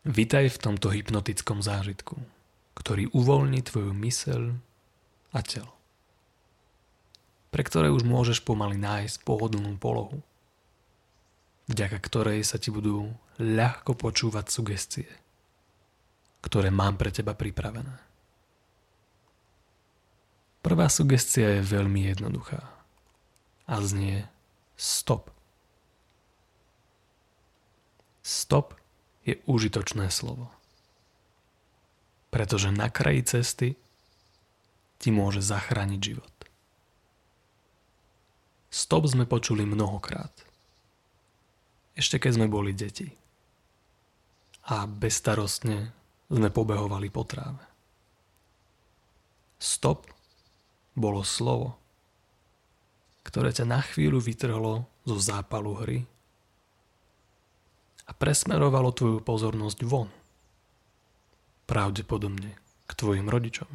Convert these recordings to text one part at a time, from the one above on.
Vitaj v tomto hypnotickom zážitku, ktorý uvoľní tvoju myseľ a telo, pre ktoré už môžeš pomaly nájsť pohodlnú polohu, vďaka ktorej sa ti budú ľahko počúvať sugestie, ktoré mám pre teba pripravené. Prvá sugestia je veľmi jednoduchá a znie stop. Stop je užitočné slovo. Pretože na kraji cesty ti môže zachrániť život. Stop sme počuli mnohokrát. Ešte keď sme boli deti. A bezstarostne sme pobehovali po tráve. Stop bolo slovo, ktoré ťa na chvíľu vytrhlo zo zápalu hry a presmerovalo tvoju pozornosť von. Pravdepodobne k tvojim rodičom.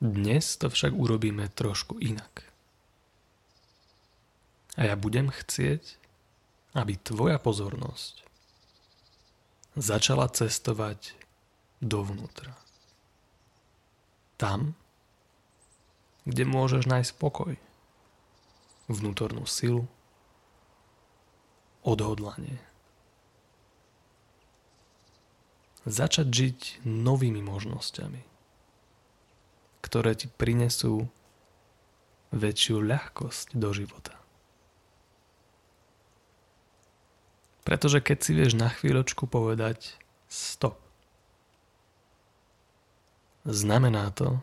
Dnes to však urobíme trošku inak. A ja budem chcieť, aby tvoja pozornosť začala cestovať dovnútra. Tam, kde môžeš nájsť pokoj vnútornú silu, odhodlanie. Začať žiť novými možnosťami, ktoré ti prinesú väčšiu ľahkosť do života. Pretože keď si vieš na chvíľočku povedať stop, znamená to,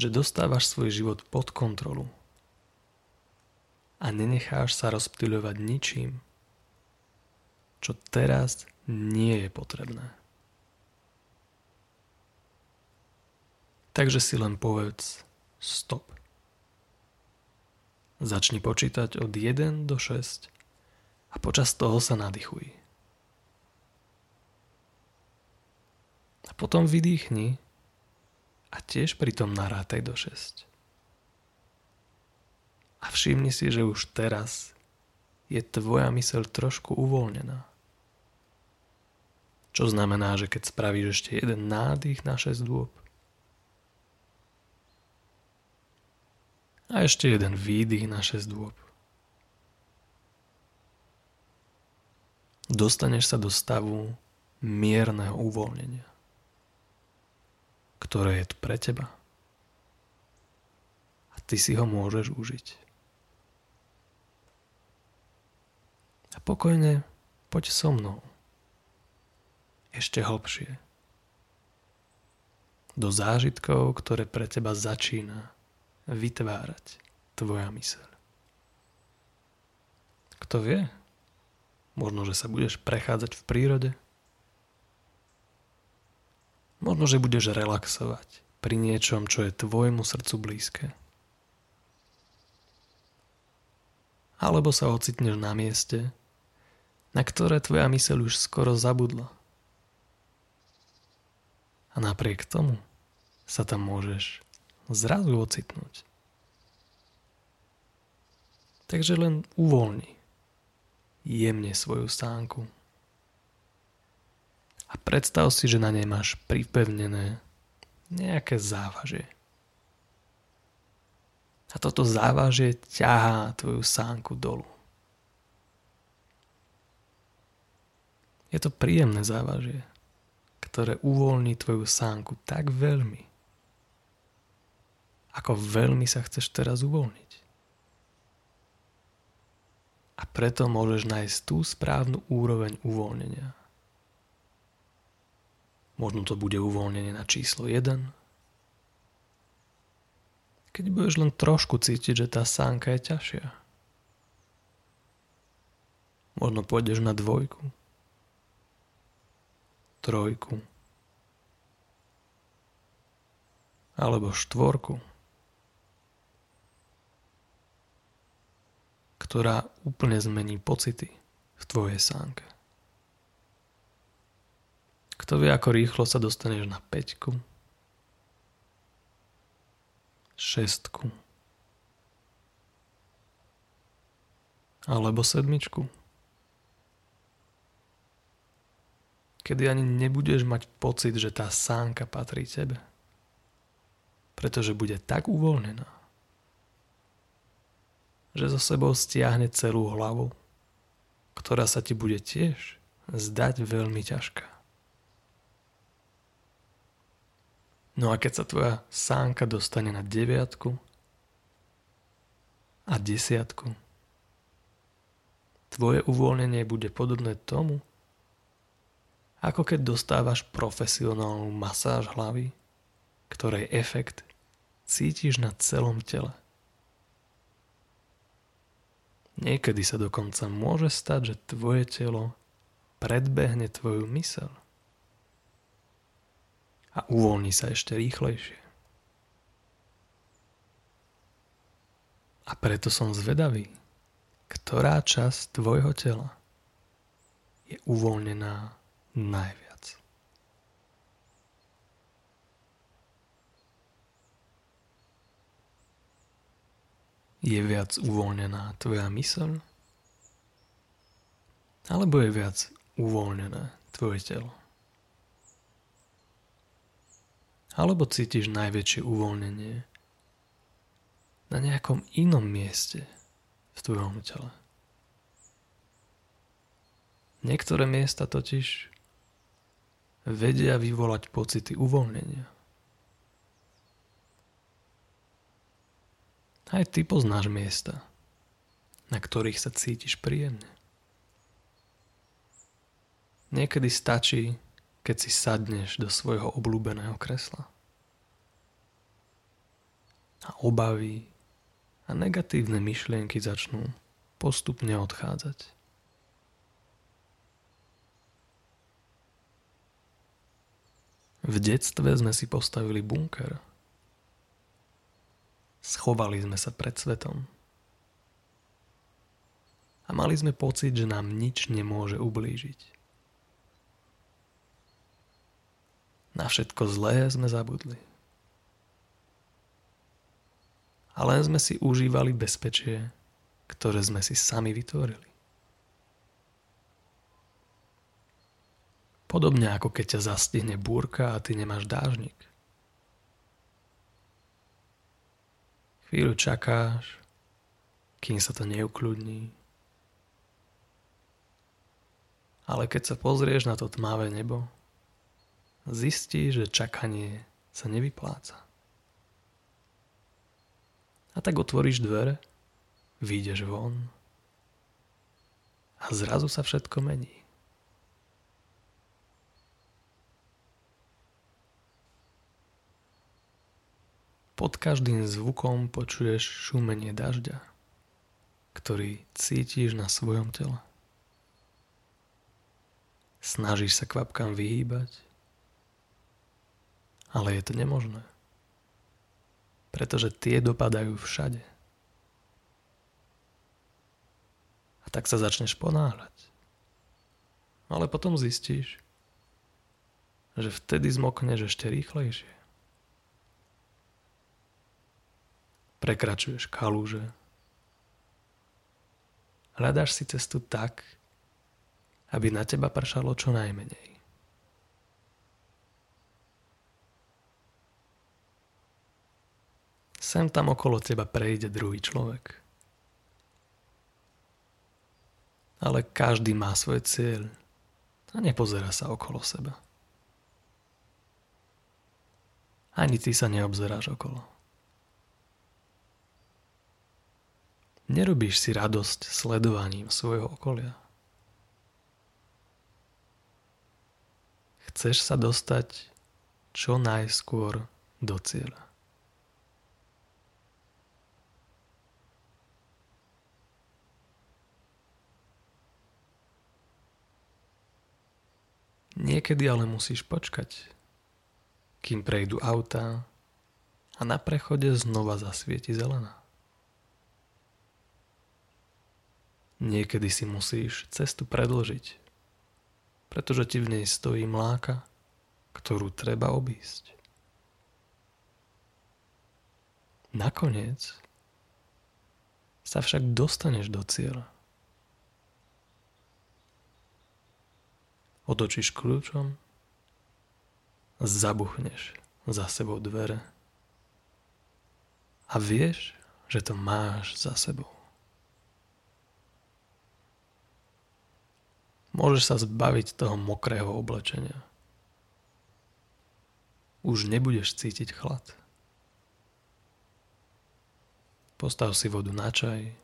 že dostávaš svoj život pod kontrolu a nenecháš sa rozptýľovať ničím, čo teraz nie je potrebné. Takže si len povedz stop. Začni počítať od 1 do 6 a počas toho sa nadýchuj. A potom vydýchni a tiež pritom narátaj do 6. A všimni si, že už teraz je tvoja myseľ trošku uvoľnená. Čo znamená, že keď spravíš ešte jeden nádych na 6 dôb a ešte jeden výdych na 6 dôb, dostaneš sa do stavu mierneho uvoľnenia, ktoré je tu pre teba. A ty si ho môžeš užiť. A pokojne poď so mnou. Ešte hlbšie. Do zážitkov, ktoré pre teba začína vytvárať tvoja myseľ. Kto vie? Možno, že sa budeš prechádzať v prírode. Možno, že budeš relaxovať pri niečom, čo je tvojmu srdcu blízke. Alebo sa ocitneš na mieste, na ktoré tvoja myseľ už skoro zabudla. A napriek tomu sa tam môžeš zrazu ocitnúť. Takže len uvoľni jemne svoju sánku. A predstav si, že na nej máš pripevnené nejaké závažie. A toto závažie ťahá tvoju sánku dolu. Je to príjemné závažie, ktoré uvoľní tvoju sánku tak veľmi, ako veľmi sa chceš teraz uvoľniť. A preto môžeš nájsť tú správnu úroveň uvoľnenia. Možno to bude uvoľnenie na číslo 1. Keď budeš len trošku cítiť, že tá sánka je ťažšia. Možno pôjdeš na dvojku trojku alebo štvorku, ktorá úplne zmení pocity v tvojej sánke. Kto vie, ako rýchlo sa dostaneš na peťku, šestku, Alebo sedmičku. Kedy ani nebudeš mať pocit, že tá sánka patrí tebe. Pretože bude tak uvoľnená, že zo sebou stiahne celú hlavu, ktorá sa ti bude tiež zdať veľmi ťažká. No a keď sa tvoja sánka dostane na deviatku a desiatku, tvoje uvoľnenie bude podobné tomu, ako keď dostávaš profesionálnu masáž hlavy, ktorej efekt cítiš na celom tele. Niekedy sa dokonca môže stať, že tvoje telo predbehne tvoju mysel a uvoľní sa ešte rýchlejšie. A preto som zvedavý, ktorá časť tvojho tela je uvoľnená najviac. Je viac uvoľnená tvoja myseľ? Alebo je viac uvoľnené tvoje telo? Alebo cítiš najväčšie uvoľnenie na nejakom inom mieste v tvojom tele. Niektoré miesta totiž vedia vyvolať pocity uvoľnenia. Aj ty poznáš miesta, na ktorých sa cítiš príjemne. Niekedy stačí keď si sadneš do svojho obľúbeného kresla. A obavy a negatívne myšlienky začnú postupne odchádzať. V detstve sme si postavili bunker. Schovali sme sa pred svetom. A mali sme pocit, že nám nič nemôže ublížiť. Na všetko zlé sme zabudli. A len sme si užívali bezpečie, ktoré sme si sami vytvorili. Podobne ako keď ťa zastihne búrka a ty nemáš dážnik. Chvíľu čakáš, kým sa to neukľudní. Ale keď sa pozrieš na to tmavé nebo, zistí, že čakanie sa nevypláca. A tak otvoríš dvere, vyjdeš von a zrazu sa všetko mení. Pod každým zvukom počuješ šumenie dažďa, ktorý cítiš na svojom tele. Snažíš sa kvapkám vyhýbať, ale je to nemožné. Pretože tie dopadajú všade. A tak sa začneš ponáhľať. Ale potom zistíš, že vtedy zmokneš ešte rýchlejšie. Prekračuješ kalúže. Hľadáš si cestu tak, aby na teba pršalo čo najmenej. Sem tam okolo teba prejde druhý človek. Ale každý má svoj cieľ a nepozerá sa okolo seba. Ani ty sa neobzeráš okolo. Nerobíš si radosť sledovaním svojho okolia. Chceš sa dostať čo najskôr do cieľa. Niekedy ale musíš počkať, kým prejdú autá a na prechode znova zasvieti zelená. Niekedy si musíš cestu predlžiť, pretože ti v nej stojí mláka, ktorú treba obísť. Nakoniec sa však dostaneš do cieľa. Otočíš kľúčom, zabuchneš za sebou dvere a vieš, že to máš za sebou. Môžeš sa zbaviť toho mokrého oblečenia. Už nebudeš cítiť chlad. Postav si vodu na čaj.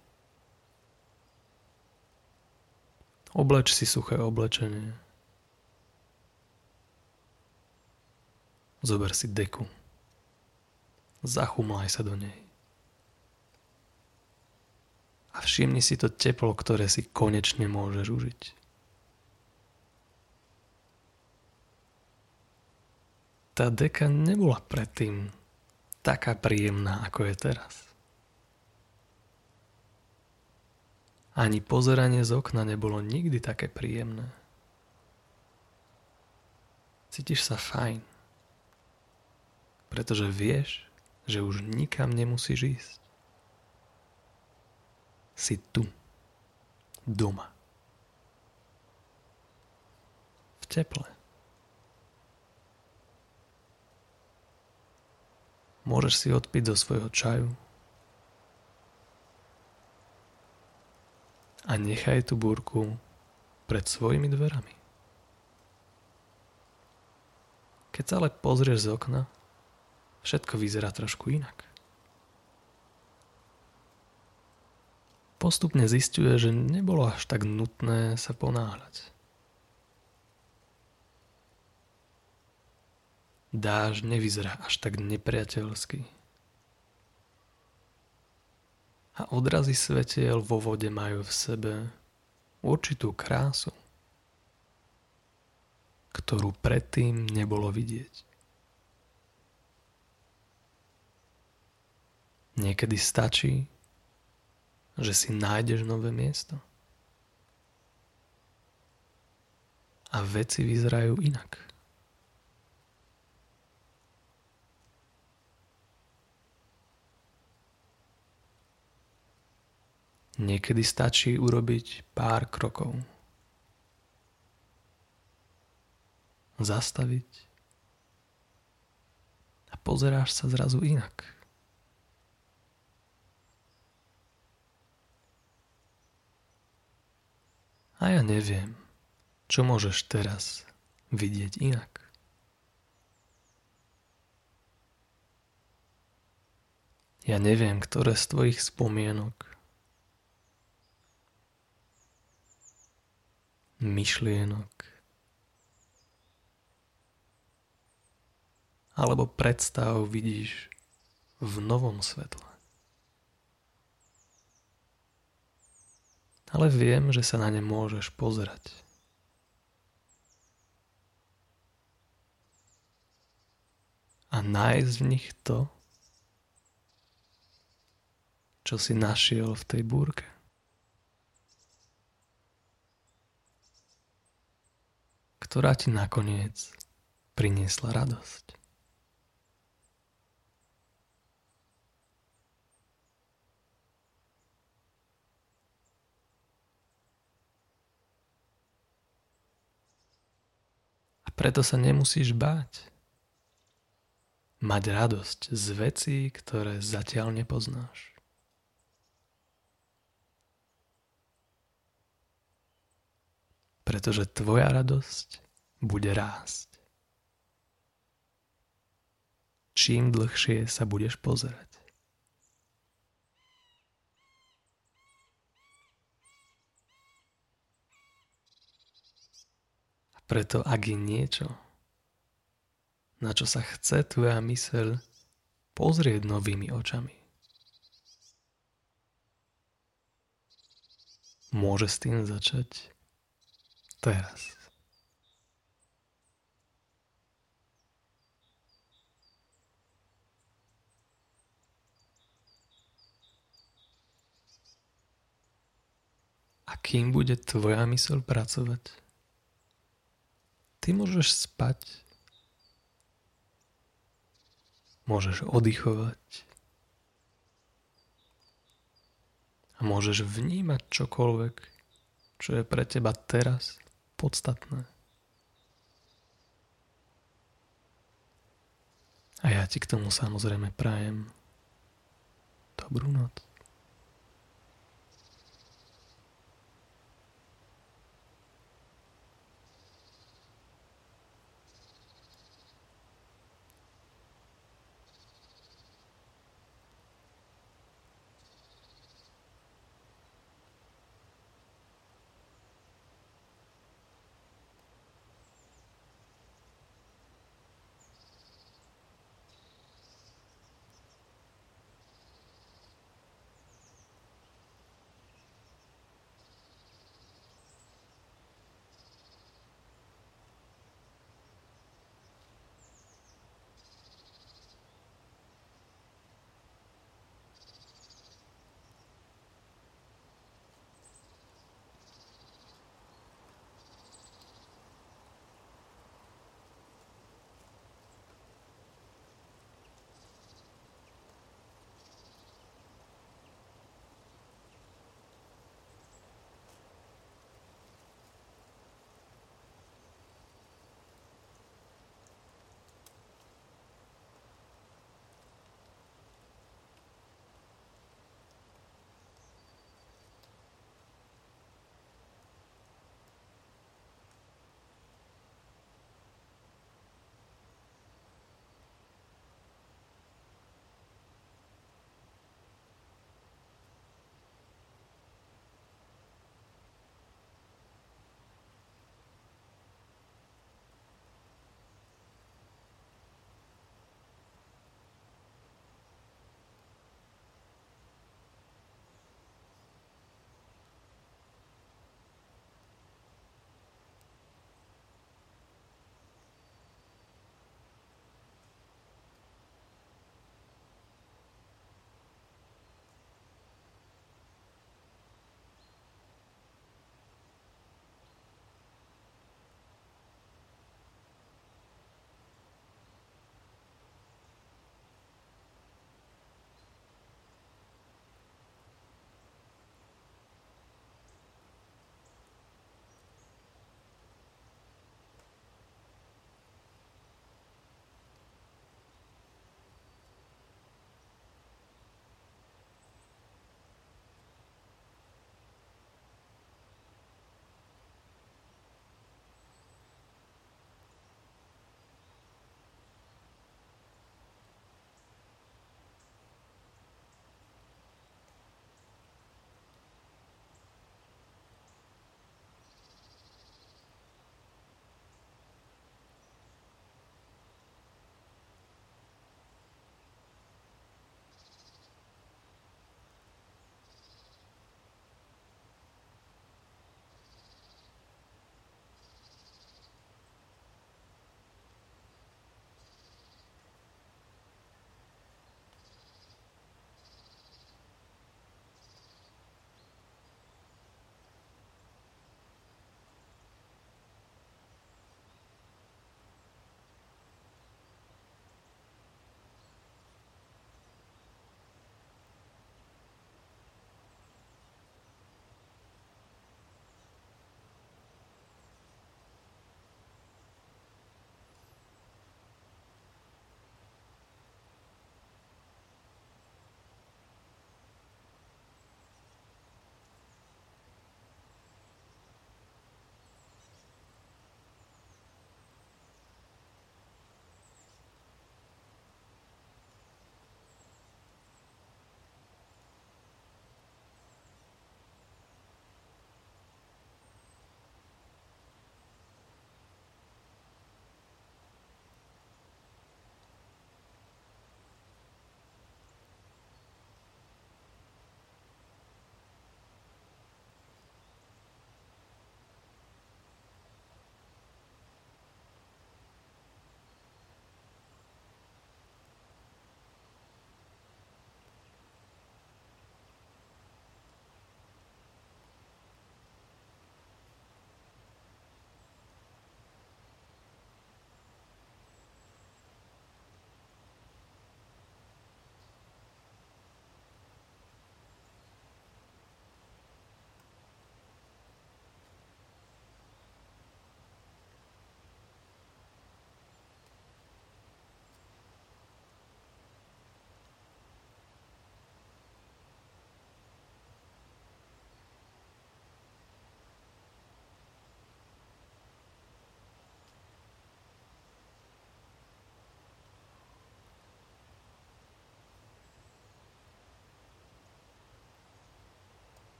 Obleč si suché oblečenie. Zober si deku. Zachumlaj sa do nej. A všimni si to teplo, ktoré si konečne môžeš užiť. Tá deka nebola predtým taká príjemná, ako je teraz. Ani pozeranie z okna nebolo nikdy také príjemné. Cítiš sa fajn, pretože vieš, že už nikam nemusíš ísť. Si tu, doma, v teple. Môžeš si odpiť zo svojho čaju a nechaj tú búrku pred svojimi dverami. Keď sa ale pozrieš z okna, všetko vyzerá trošku inak. Postupne zistuje, že nebolo až tak nutné sa ponáhľať. Dáž nevyzerá až tak nepriateľsky. A odrazy svetiel vo vode majú v sebe určitú krásu, ktorú predtým nebolo vidieť. Niekedy stačí, že si nájdeš nové miesto. A veci vyzerajú inak. Niekedy stačí urobiť pár krokov. Zastaviť a pozeráš sa zrazu inak. A ja neviem, čo môžeš teraz vidieť inak. Ja neviem, ktoré z tvojich spomienok myšlienok alebo predstav vidíš v novom svetle. Ale viem, že sa na ne môžeš pozerať. A nájsť v nich to, čo si našiel v tej búrke. Ktorá ti nakoniec priniesla radosť. A preto sa nemusíš báť. Mať radosť z vecí, ktoré zatiaľ nepoznáš. Pretože tvoja radosť bude rásť. Čím dlhšie sa budeš pozerať. A preto ak je niečo, na čo sa chce tvoja myseľ pozrieť novými očami, môže s tým začať teraz. A kým bude tvoja mysl pracovať? Ty môžeš spať, môžeš oddychovať a môžeš vnímať čokoľvek, čo je pre teba teraz podstatné. A ja ti k tomu samozrejme prajem dobrú noc.